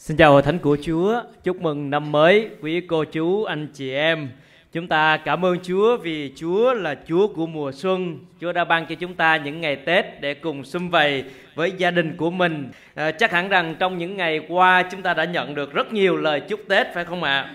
Xin chào hội thánh của Chúa, chúc mừng năm mới quý cô chú, anh chị em. Chúng ta cảm ơn Chúa vì Chúa là Chúa của mùa xuân. Chúa đã ban cho chúng ta những ngày Tết để cùng xung vầy với gia đình của mình. À, chắc hẳn rằng trong những ngày qua chúng ta đã nhận được rất nhiều lời chúc Tết phải không ạ?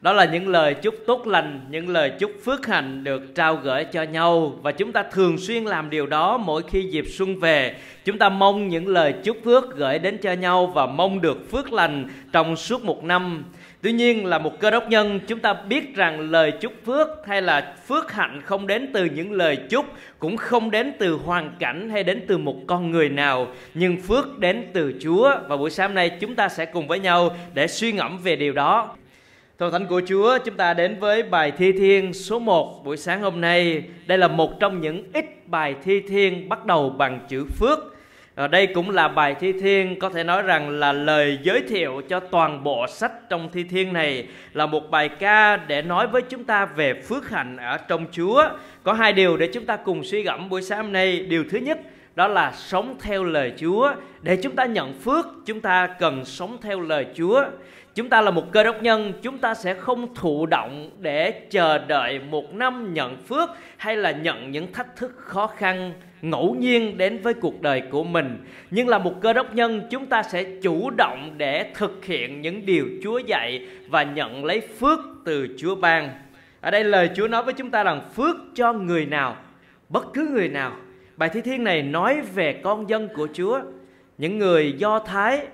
Đó là những lời chúc tốt lành, những lời chúc phước hạnh được trao gửi cho nhau và chúng ta thường xuyên làm điều đó mỗi khi dịp xuân về. Chúng ta mong những lời chúc phước gửi đến cho nhau và mong được phước lành trong suốt một năm. Tuy nhiên là một cơ đốc nhân chúng ta biết rằng lời chúc phước hay là phước hạnh không đến từ những lời chúc cũng không đến từ hoàn cảnh hay đến từ một con người nào nhưng phước đến từ Chúa và buổi sáng nay chúng ta sẽ cùng với nhau để suy ngẫm về điều đó thờ Thánh của Chúa, chúng ta đến với bài thi thiên số 1 buổi sáng hôm nay. Đây là một trong những ít bài thi thiên bắt đầu bằng chữ phước. Ở đây cũng là bài thi thiên có thể nói rằng là lời giới thiệu cho toàn bộ sách trong thi thiên này là một bài ca để nói với chúng ta về phước hạnh ở trong Chúa. Có hai điều để chúng ta cùng suy gẫm buổi sáng hôm nay. Điều thứ nhất đó là sống theo lời Chúa. Để chúng ta nhận phước, chúng ta cần sống theo lời Chúa chúng ta là một cơ đốc nhân, chúng ta sẽ không thụ động để chờ đợi một năm nhận phước hay là nhận những thách thức khó khăn, ngẫu nhiên đến với cuộc đời của mình. Nhưng là một cơ đốc nhân, chúng ta sẽ chủ động để thực hiện những điều chúa dạy và nhận lấy phước từ chúa ban. Ở đây lời chúa nói với chúng ta rằng, phước cho người nào, bất cứ người nào. Bài thi thiên này nói về con dân của chúa. Những người do thái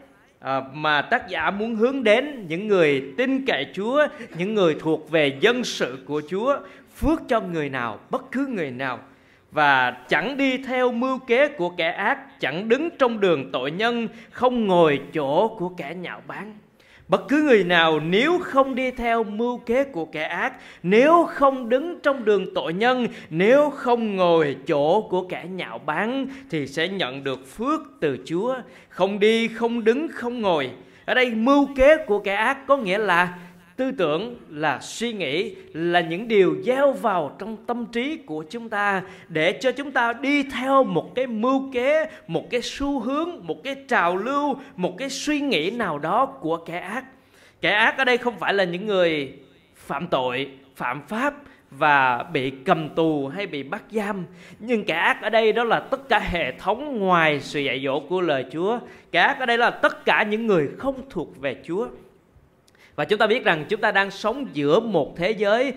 à, mà tác giả muốn hướng đến những người tin cậy Chúa, những người thuộc về dân sự của Chúa, phước cho người nào, bất cứ người nào và chẳng đi theo mưu kế của kẻ ác, chẳng đứng trong đường tội nhân, không ngồi chỗ của kẻ nhạo báng. Bất cứ người nào nếu không đi theo mưu kế của kẻ ác, nếu không đứng trong đường tội nhân, nếu không ngồi chỗ của kẻ nhạo báng thì sẽ nhận được phước từ Chúa. Không đi, không đứng, không ngồi. Ở đây mưu kế của kẻ ác có nghĩa là tư tưởng là suy nghĩ là những điều gieo vào trong tâm trí của chúng ta để cho chúng ta đi theo một cái mưu kế, một cái xu hướng, một cái trào lưu, một cái suy nghĩ nào đó của kẻ ác. Kẻ ác ở đây không phải là những người phạm tội, phạm pháp và bị cầm tù hay bị bắt giam. Nhưng kẻ ác ở đây đó là tất cả hệ thống ngoài sự dạy dỗ của lời Chúa. Kẻ ác ở đây là tất cả những người không thuộc về Chúa và chúng ta biết rằng chúng ta đang sống giữa một thế giới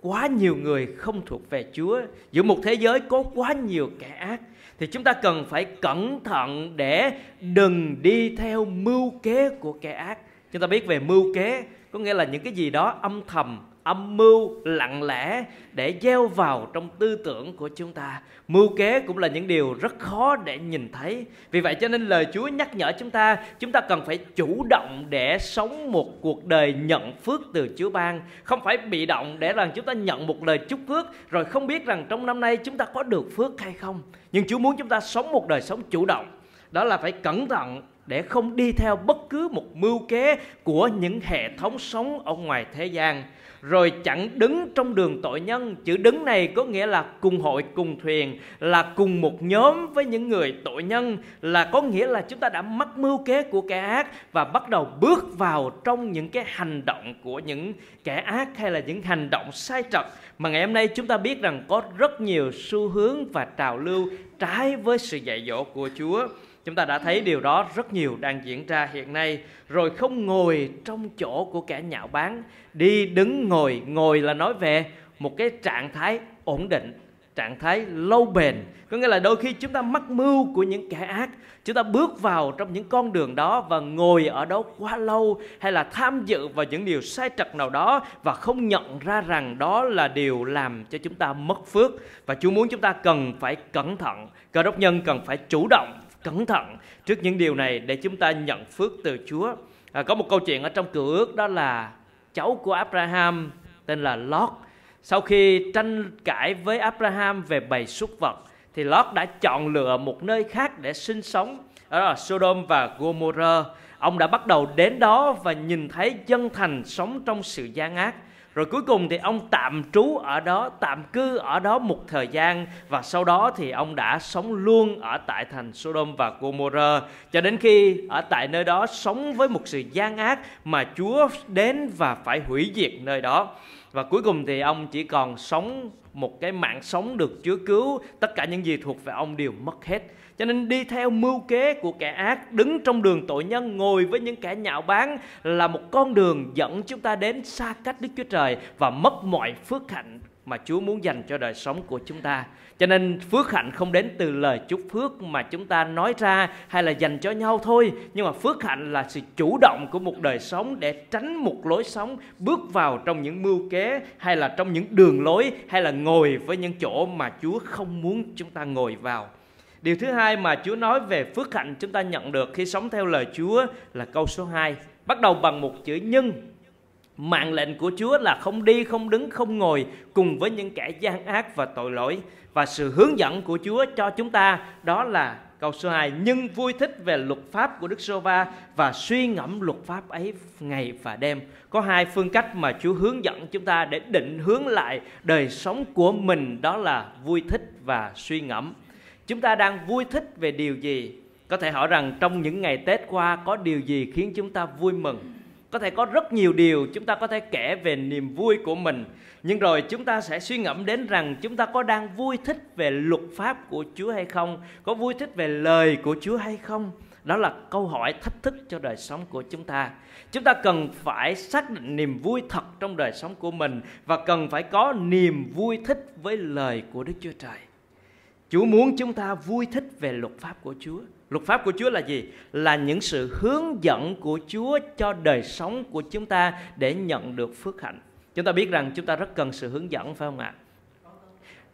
quá nhiều người không thuộc về Chúa, giữa một thế giới có quá nhiều kẻ ác thì chúng ta cần phải cẩn thận để đừng đi theo mưu kế của kẻ ác. Chúng ta biết về mưu kế có nghĩa là những cái gì đó âm thầm âm mưu lặng lẽ để gieo vào trong tư tưởng của chúng ta. Mưu kế cũng là những điều rất khó để nhìn thấy. Vì vậy cho nên lời chúa nhắc nhở chúng ta chúng ta cần phải chủ động để sống một cuộc đời nhận phước từ chúa ban. Không phải bị động để rằng chúng ta nhận một lời chúc phước, rồi không biết rằng trong năm nay chúng ta có được phước hay không. Nhưng chúa muốn chúng ta sống một đời sống chủ động. Đó là phải cẩn thận để không đi theo bất cứ một mưu kế của những hệ thống sống ở ngoài thế gian rồi chẳng đứng trong đường tội nhân. Chữ đứng này có nghĩa là cùng hội, cùng thuyền, là cùng một nhóm với những người tội nhân, là có nghĩa là chúng ta đã mắc mưu kế của kẻ ác và bắt đầu bước vào trong những cái hành động của những kẻ ác hay là những hành động sai trật. Mà ngày hôm nay chúng ta biết rằng có rất nhiều xu hướng và trào lưu trái với sự dạy dỗ của Chúa. Chúng ta đã thấy điều đó rất nhiều đang diễn ra hiện nay. Rồi không ngồi trong chỗ của kẻ nhạo báng. Đi đứng ngồi, ngồi là nói về một cái trạng thái ổn định trạng thái lâu bền có nghĩa là đôi khi chúng ta mắc mưu của những kẻ ác chúng ta bước vào trong những con đường đó và ngồi ở đó quá lâu hay là tham dự vào những điều sai trật nào đó và không nhận ra rằng đó là điều làm cho chúng ta mất phước và Chúa muốn chúng ta cần phải cẩn thận cơ đốc nhân cần phải chủ động cẩn thận trước những điều này để chúng ta nhận phước từ Chúa. À, có một câu chuyện ở trong cựu ước đó là cháu của Abraham tên là Lot. Sau khi tranh cãi với Abraham về bầy súc vật thì Lot đã chọn lựa một nơi khác để sinh sống đó là Sodom và Gomorrah. Ông đã bắt đầu đến đó và nhìn thấy dân thành sống trong sự gian ác rồi cuối cùng thì ông tạm trú ở đó, tạm cư ở đó một thời gian và sau đó thì ông đã sống luôn ở tại thành Sodom và Gomorrah. Cho đến khi ở tại nơi đó sống với một sự gian ác mà Chúa đến và phải hủy diệt nơi đó. Và cuối cùng thì ông chỉ còn sống một cái mạng sống được Chúa cứu. Tất cả những gì thuộc về ông đều mất hết cho nên đi theo mưu kế của kẻ ác đứng trong đường tội nhân ngồi với những kẻ nhạo báng là một con đường dẫn chúng ta đến xa cách Đức Chúa Trời và mất mọi phước hạnh mà Chúa muốn dành cho đời sống của chúng ta. Cho nên phước hạnh không đến từ lời chúc phước mà chúng ta nói ra hay là dành cho nhau thôi, nhưng mà phước hạnh là sự chủ động của một đời sống để tránh một lối sống bước vào trong những mưu kế hay là trong những đường lối hay là ngồi với những chỗ mà Chúa không muốn chúng ta ngồi vào. Điều thứ hai mà Chúa nói về phước hạnh chúng ta nhận được khi sống theo lời Chúa là câu số 2. Bắt đầu bằng một chữ nhân. Mạng lệnh của Chúa là không đi, không đứng, không ngồi cùng với những kẻ gian ác và tội lỗi. Và sự hướng dẫn của Chúa cho chúng ta đó là câu số 2. Nhưng vui thích về luật pháp của Đức Sô Va và suy ngẫm luật pháp ấy ngày và đêm. Có hai phương cách mà Chúa hướng dẫn chúng ta để định hướng lại đời sống của mình đó là vui thích và suy ngẫm chúng ta đang vui thích về điều gì? Có thể hỏi rằng trong những ngày tết qua, có điều gì khiến chúng ta vui mừng? Có thể có rất nhiều điều chúng ta có thể kể về niềm vui của mình. Nhưng rồi chúng ta sẽ suy ngẫm đến rằng chúng ta có đang vui thích về luật pháp của chúa hay không? Có vui thích về lời của chúa hay không? Đó là câu hỏi thách thức cho đời sống của chúng ta. Chúng ta cần phải xác định niềm vui thật trong đời sống của mình và cần phải có niềm vui thích với lời của đức chúa trời. Chúa muốn chúng ta vui thích về luật pháp của Chúa. Luật pháp của Chúa là gì? Là những sự hướng dẫn của Chúa cho đời sống của chúng ta để nhận được phước hạnh. Chúng ta biết rằng chúng ta rất cần sự hướng dẫn phải không ạ?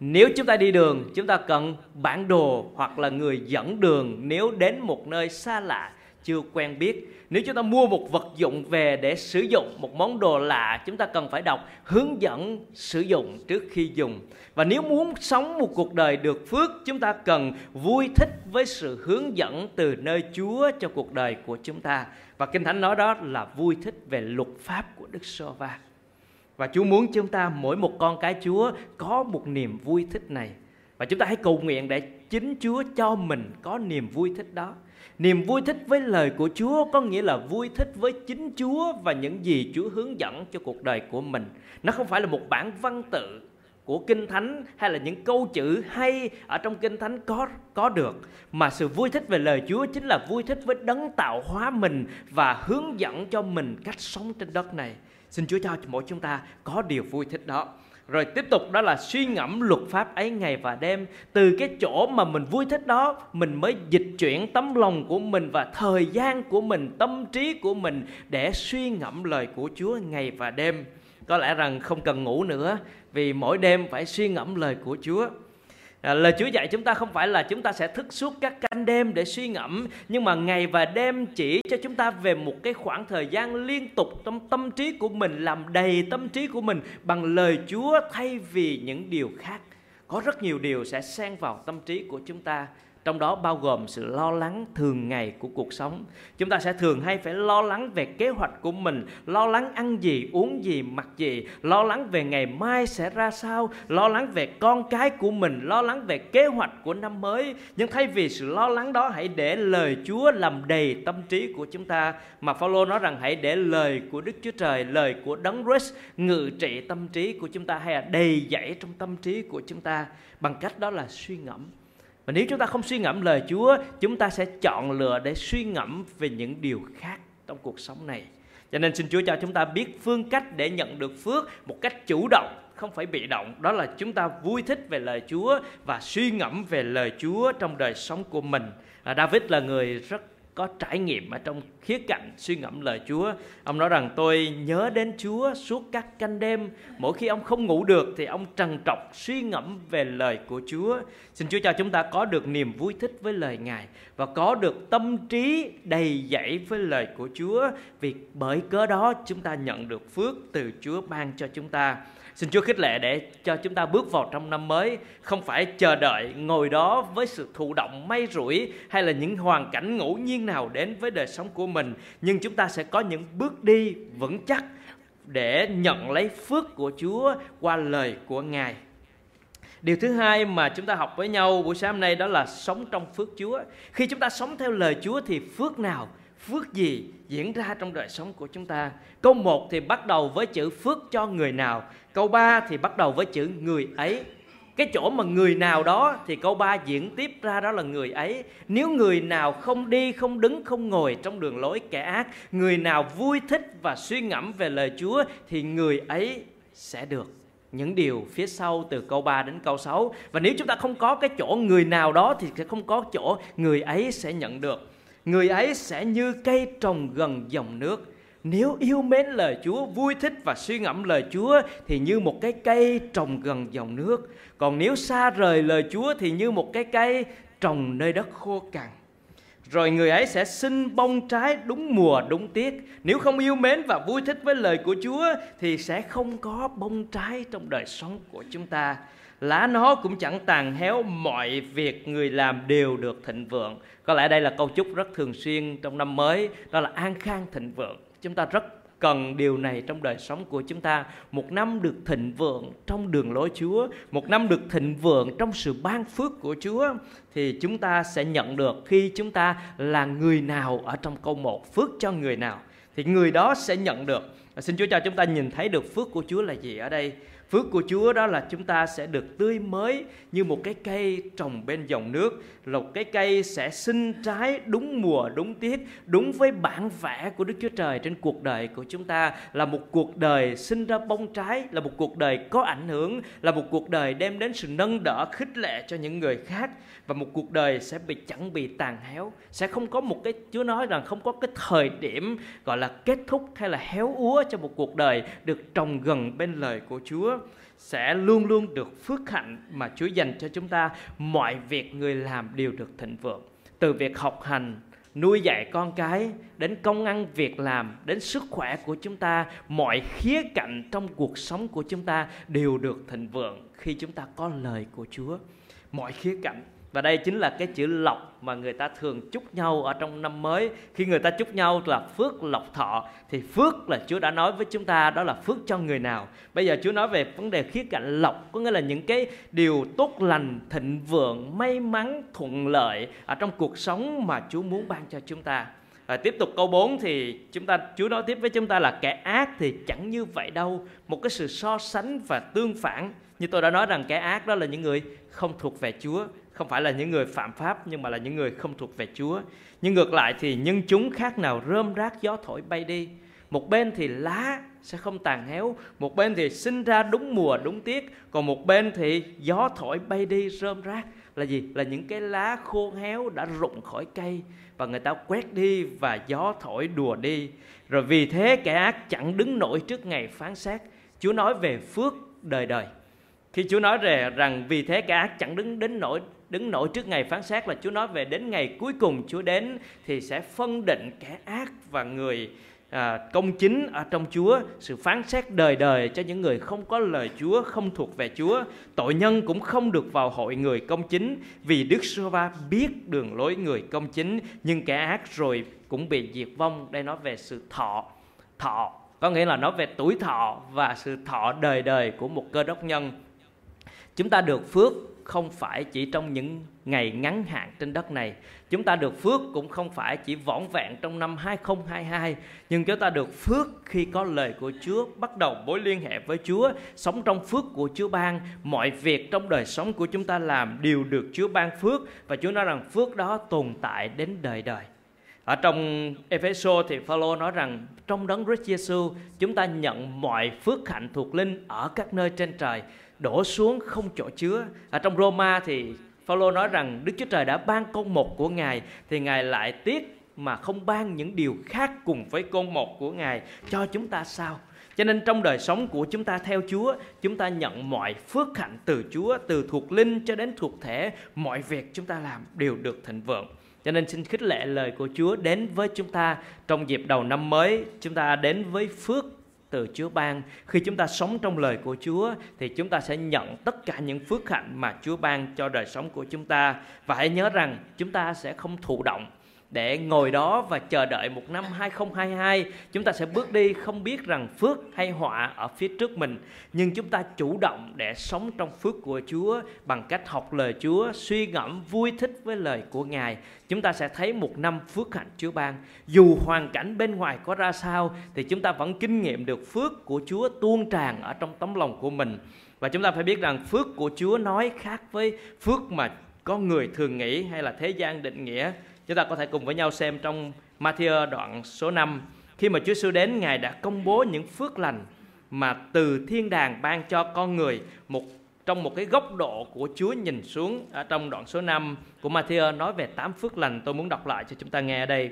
Nếu chúng ta đi đường, chúng ta cần bản đồ hoặc là người dẫn đường nếu đến một nơi xa lạ chưa quen biết. Nếu chúng ta mua một vật dụng về để sử dụng một món đồ lạ, chúng ta cần phải đọc hướng dẫn sử dụng trước khi dùng. Và nếu muốn sống một cuộc đời được phước, chúng ta cần vui thích với sự hướng dẫn từ nơi Chúa cho cuộc đời của chúng ta. Và Kinh Thánh nói đó là vui thích về luật pháp của Đức Sô Va. Và Chúa muốn chúng ta mỗi một con cái Chúa có một niềm vui thích này. Và chúng ta hãy cầu nguyện để chính Chúa cho mình có niềm vui thích đó. Niềm vui thích với lời của Chúa có nghĩa là vui thích với chính Chúa và những gì Chúa hướng dẫn cho cuộc đời của mình. Nó không phải là một bản văn tự của kinh thánh hay là những câu chữ hay ở trong kinh thánh có có được, mà sự vui thích về lời Chúa chính là vui thích với đấng tạo hóa mình và hướng dẫn cho mình cách sống trên đất này. Xin Chúa cho mỗi chúng ta có điều vui thích đó. Rồi tiếp tục đó là suy ngẫm luật pháp ấy ngày và đêm. Từ cái chỗ mà mình vui thích đó Mình mới dịch chuyển tấm lòng của mình Và thời gian của mình, tâm trí của mình Để suy ngẫm lời của Chúa ngày và đêm. Có lẽ rằng không cần ngủ nữa Vì mỗi đêm phải suy ngẫm lời của Chúa. À, lời Chúa dạy chúng ta không phải là chúng ta sẽ thức suốt các canh đêm để suy ngẫm nhưng mà ngày và đêm chỉ cho chúng ta về một cái khoảng thời gian liên tục trong tâm trí của mình làm đầy tâm trí của mình bằng lời Chúa thay vì những điều khác. Có rất nhiều điều sẽ xen vào tâm trí của chúng ta trong đó bao gồm sự lo lắng thường ngày của cuộc sống. Chúng ta sẽ thường hay phải lo lắng về kế hoạch của mình, lo lắng ăn gì, uống gì, mặc gì, lo lắng về ngày mai sẽ ra sao, lo lắng về con cái của mình, lo lắng về kế hoạch của năm mới. Nhưng thay vì sự lo lắng đó, hãy để lời Chúa làm đầy tâm trí của chúng ta. Mà Phaolô nói rằng hãy để lời của Đức Chúa Trời, lời của Đấng Christ ngự trị tâm trí của chúng ta hay là đầy dẫy trong tâm trí của chúng ta. Bằng cách đó là suy ngẫm và nếu chúng ta không suy ngẫm lời Chúa, chúng ta sẽ chọn lựa để suy ngẫm về những điều khác trong cuộc sống này. Cho nên xin Chúa cho chúng ta biết phương cách để nhận được phước một cách chủ động, không phải bị động. Đó là chúng ta vui thích về lời Chúa và suy ngẫm về lời Chúa trong đời sống của mình. À, David là người rất có trải nghiệm ở trong khía cạnh suy ngẫm lời Chúa. Ông nói rằng, tôi nhớ đến Chúa suốt các canh đêm. Mỗi khi ông không ngủ được thì ông trần trọc suy ngẫm về lời của Chúa. Xin Chúa cho chúng ta có được niềm vui thích với lời Ngài và có được tâm trí đầy dẫy với lời của Chúa. Vì bởi cớ đó chúng ta nhận được phước từ Chúa ban cho chúng ta. Xin Chúa khích lệ để cho chúng ta bước vào trong năm mới, Không phải chờ đợi ngồi đó với sự thụ động may rủi Hay là những hoàn cảnh ngẫu nhiên nào đến với đời sống của mình Nhưng chúng ta sẽ có những bước đi vững chắc để nhận lấy phước của Chúa qua lời của Ngài. Điều thứ hai mà chúng ta học với nhau buổi sáng hôm nay đó là sống trong phước Chúa. Khi chúng ta sống theo lời Chúa thì phước nào, phước gì diễn ra trong đời sống của chúng ta. Câu 1 thì bắt đầu với chữ phước cho người nào. Câu 3 thì bắt đầu với chữ người ấy cái chỗ mà người nào đó thì câu 3 diễn tiếp ra đó là người ấy. Nếu người nào không đi, không đứng, không ngồi trong đường lối kẻ ác, người nào vui thích và suy ngẫm về lời Chúa thì người ấy sẽ được. Những điều phía sau từ câu 3 đến câu 6 và nếu chúng ta không có cái chỗ người nào đó thì sẽ không có chỗ người ấy sẽ nhận được. Người ấy sẽ như cây trồng gần dòng nước nếu yêu mến lời Chúa, vui thích và suy ngẫm lời Chúa thì như một cái cây trồng gần dòng nước. Còn nếu xa rời lời Chúa thì như một cái cây trồng nơi đất khô cằn. Rồi người ấy sẽ sinh bông trái đúng mùa đúng tiết. Nếu không yêu mến và vui thích với lời của Chúa thì sẽ không có bông trái trong đời sống của chúng ta. Lá nó cũng chẳng tàn héo, mọi việc người làm đều được thịnh vượng. Có lẽ đây là câu chúc rất thường xuyên trong năm mới, đó là an khang thịnh vượng. Chúng ta rất cần điều này trong đời sống của chúng ta. Một năm được thịnh vượng trong đường lối Chúa, một năm được thịnh vượng trong sự ban phước của Chúa thì chúng ta sẽ nhận được khi chúng ta là người nào ở trong câu 1 phước cho người nào thì người đó sẽ nhận được. Xin Chúa cho chúng ta nhìn thấy được phước của Chúa là gì ở đây. Phước của Chúa đó là chúng ta sẽ được tươi mới như một cái cây trồng bên dòng nước. Lộc cái cây sẽ sinh trái đúng mùa, đúng tiết, đúng với bản vẽ của Đức Chúa Trời trên cuộc đời của chúng ta. Là một cuộc đời sinh ra bông trái, là một cuộc đời có ảnh hưởng, là một cuộc đời đem đến sự nâng đỡ, khích lệ cho những người khác. Và một cuộc đời sẽ bị chẳng bị tàn héo. Sẽ không có một cái, Chúa nói rằng không có cái thời điểm gọi là kết thúc hay là héo úa cho một cuộc đời được trồng gần bên lời của Chúa sẽ luôn luôn được phước hạnh mà Chúa dành cho chúng ta. Mọi việc người làm đều được thịnh vượng. Từ việc học hành, nuôi dạy con cái, đến công ăn việc làm, đến sức khỏe của chúng ta, mọi khía cạnh trong cuộc sống của chúng ta đều được thịnh vượng khi chúng ta có lời của Chúa. Mọi khía cạnh và đây chính là cái chữ lộc mà người ta thường chúc nhau ở trong năm mới. Khi người ta chúc nhau là phước lộc thọ thì phước là Chúa đã nói với chúng ta đó là phước cho người nào. Bây giờ Chúa nói về vấn đề khía cạnh lộc có nghĩa là những cái điều tốt lành thịnh vượng may mắn thuận lợi ở trong cuộc sống mà Chúa muốn ban cho chúng ta. À, tiếp tục câu 4 thì chúng ta Chúa nói tiếp với chúng ta là kẻ ác thì chẳng như vậy đâu. Một cái sự so sánh và tương phản. Như tôi đã nói rằng kẻ ác đó là những người không thuộc về Chúa không phải là những người phạm pháp nhưng mà là những người không thuộc về Chúa. Nhưng ngược lại thì nhân chúng khác nào rơm rác gió thổi bay đi. Một bên thì lá sẽ không tàn héo, một bên thì sinh ra đúng mùa đúng tiết, còn một bên thì gió thổi bay đi rơm rác là gì? Là những cái lá khô héo đã rụng khỏi cây và người ta quét đi và gió thổi đùa đi. Rồi vì thế kẻ ác chẳng đứng nổi trước ngày phán xét. Chúa nói về phước đời đời. Khi Chúa nói về rằng vì thế kẻ ác chẳng đứng đến nổi đứng nổi trước ngày phán xét là Chúa nói về đến ngày cuối cùng Chúa đến thì sẽ phân định kẻ ác và người à, công chính ở trong Chúa, sự phán xét đời đời cho những người không có lời Chúa, không thuộc về Chúa. Tội nhân cũng không được vào hội người công chính vì Đức sô va biết đường lối người công chính nhưng kẻ ác rồi cũng bị diệt vong. Đây nói về sự thọ, thọ có nghĩa là nói về tuổi thọ và sự thọ đời đời của một cơ đốc nhân. Chúng ta được phước không phải chỉ trong những ngày ngắn hạn trên đất này. Chúng ta được phước cũng không phải chỉ vỏn vẹn trong năm 2022, nhưng chúng ta được phước khi có lời của Chúa, bắt đầu mối liên hệ với Chúa, sống trong phước của Chúa ban, mọi việc trong đời sống của chúng ta làm đều được Chúa ban phước và Chúa nói rằng phước đó tồn tại đến đời đời. Ở trong Epheso thì Phaolô nói rằng trong đấng Christ Jesus chúng ta nhận mọi phước hạnh thuộc linh ở các nơi trên trời đổ xuống không chỗ chứa. Ở trong Roma thì Phaolô nói rằng Đức Chúa Trời đã ban con một của Ngài thì Ngài lại tiếc mà không ban những điều khác cùng với con một của Ngài cho chúng ta sao? Cho nên trong đời sống của chúng ta theo Chúa, chúng ta nhận mọi phước hạnh từ Chúa, từ thuộc linh cho đến thuộc thể, mọi việc chúng ta làm đều được thịnh vượng. Cho nên xin khích lệ lời của Chúa đến với chúng ta trong dịp đầu năm mới, chúng ta đến với phước từ Chúa ban. Khi chúng ta sống trong lời của Chúa, thì chúng ta sẽ nhận tất cả những phước hạnh mà Chúa ban cho đời sống của chúng ta. Và hãy nhớ rằng chúng ta sẽ không thụ động để ngồi đó và chờ đợi một năm 2022 chúng ta sẽ bước đi không biết rằng phước hay họa ở phía trước mình. Nhưng chúng ta chủ động để sống trong phước của Chúa bằng cách học lời Chúa, suy ngẫm, vui thích với lời của Ngài. Chúng ta sẽ thấy một năm phước hạnh Chúa ban. Dù hoàn cảnh bên ngoài có ra sao, thì chúng ta vẫn kinh nghiệm được phước của Chúa tuôn tràn ở trong tấm lòng của mình. Và chúng ta phải biết rằng phước của Chúa nói khác với phước mà có người thường nghĩ hay là thế gian định nghĩa. Chúng ta có thể cùng với nhau xem trong Matthew đoạn số 5 khi mà Chúa Giêsu đến, Ngài đã công bố những phước lành mà từ thiên đàng ban cho con người một, trong một cái góc độ của Chúa nhìn xuống ở trong đoạn số 5 của Matthew nói về tám phước lành tôi muốn đọc lại cho chúng ta nghe ở đây.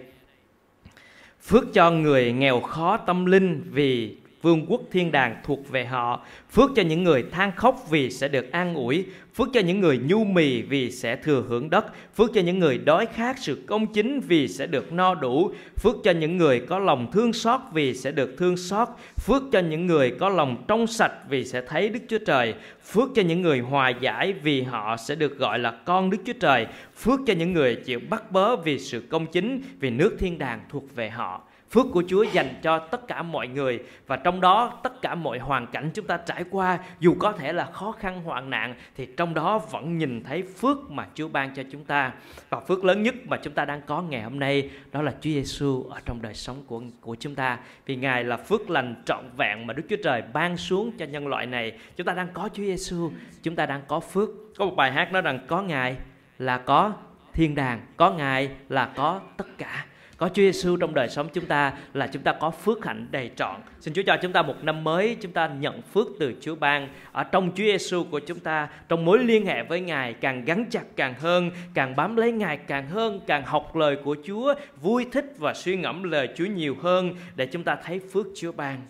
Phước cho người nghèo khó tâm linh vì vương quốc thiên đàng thuộc về họ. Phước cho những người than khóc vì sẽ được an ủi. Phước cho những người nhu mì vì sẽ thừa hưởng đất. Phước cho những người đói khát sự công chính vì sẽ được no đủ. Phước cho những người có lòng thương xót vì sẽ được thương xót. Phước cho những người có lòng trong sạch vì sẽ thấy Đức Chúa Trời. Phước cho những người hòa giải vì họ sẽ được gọi là con Đức Chúa Trời. Phước cho những người chịu bắt bớ vì sự công chính, vì nước thiên đàng thuộc về họ. Phước của Chúa dành cho tất cả mọi người và trong đó tất cả mọi hoàn cảnh chúng ta trải qua dù có thể là khó khăn hoạn nạn thì trong đó vẫn nhìn thấy phước mà Chúa ban cho chúng ta. Và phước lớn nhất mà chúng ta đang có ngày hôm nay đó là Chúa Giêsu ở trong đời sống của của chúng ta. Vì Ngài là phước lành trọn vẹn mà Đức Chúa Trời ban xuống cho nhân loại này. Chúng ta đang có Chúa Giêsu, chúng ta đang có phước. Có một bài hát nói rằng có Ngài là có thiên đàng, có Ngài là có tất cả có Chúa Giêsu trong đời sống chúng ta là chúng ta có phước hạnh đầy trọn. Xin Chúa cho chúng ta một năm mới chúng ta nhận phước từ Chúa ban ở trong Chúa Giêsu của chúng ta trong mối liên hệ với Ngài càng gắn chặt càng hơn, càng bám lấy Ngài càng hơn, càng học lời của Chúa, vui thích và suy ngẫm lời Chúa nhiều hơn để chúng ta thấy phước Chúa ban.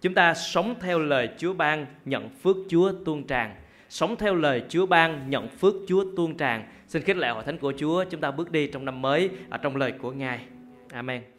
Chúng ta sống theo lời Chúa ban, nhận phước Chúa tuôn tràn sống theo lời Chúa ban, nhận phước Chúa tuôn tràn. Xin khích lệ hội thánh của Chúa, chúng ta bước đi trong năm mới ở trong lời của Ngài. Amen.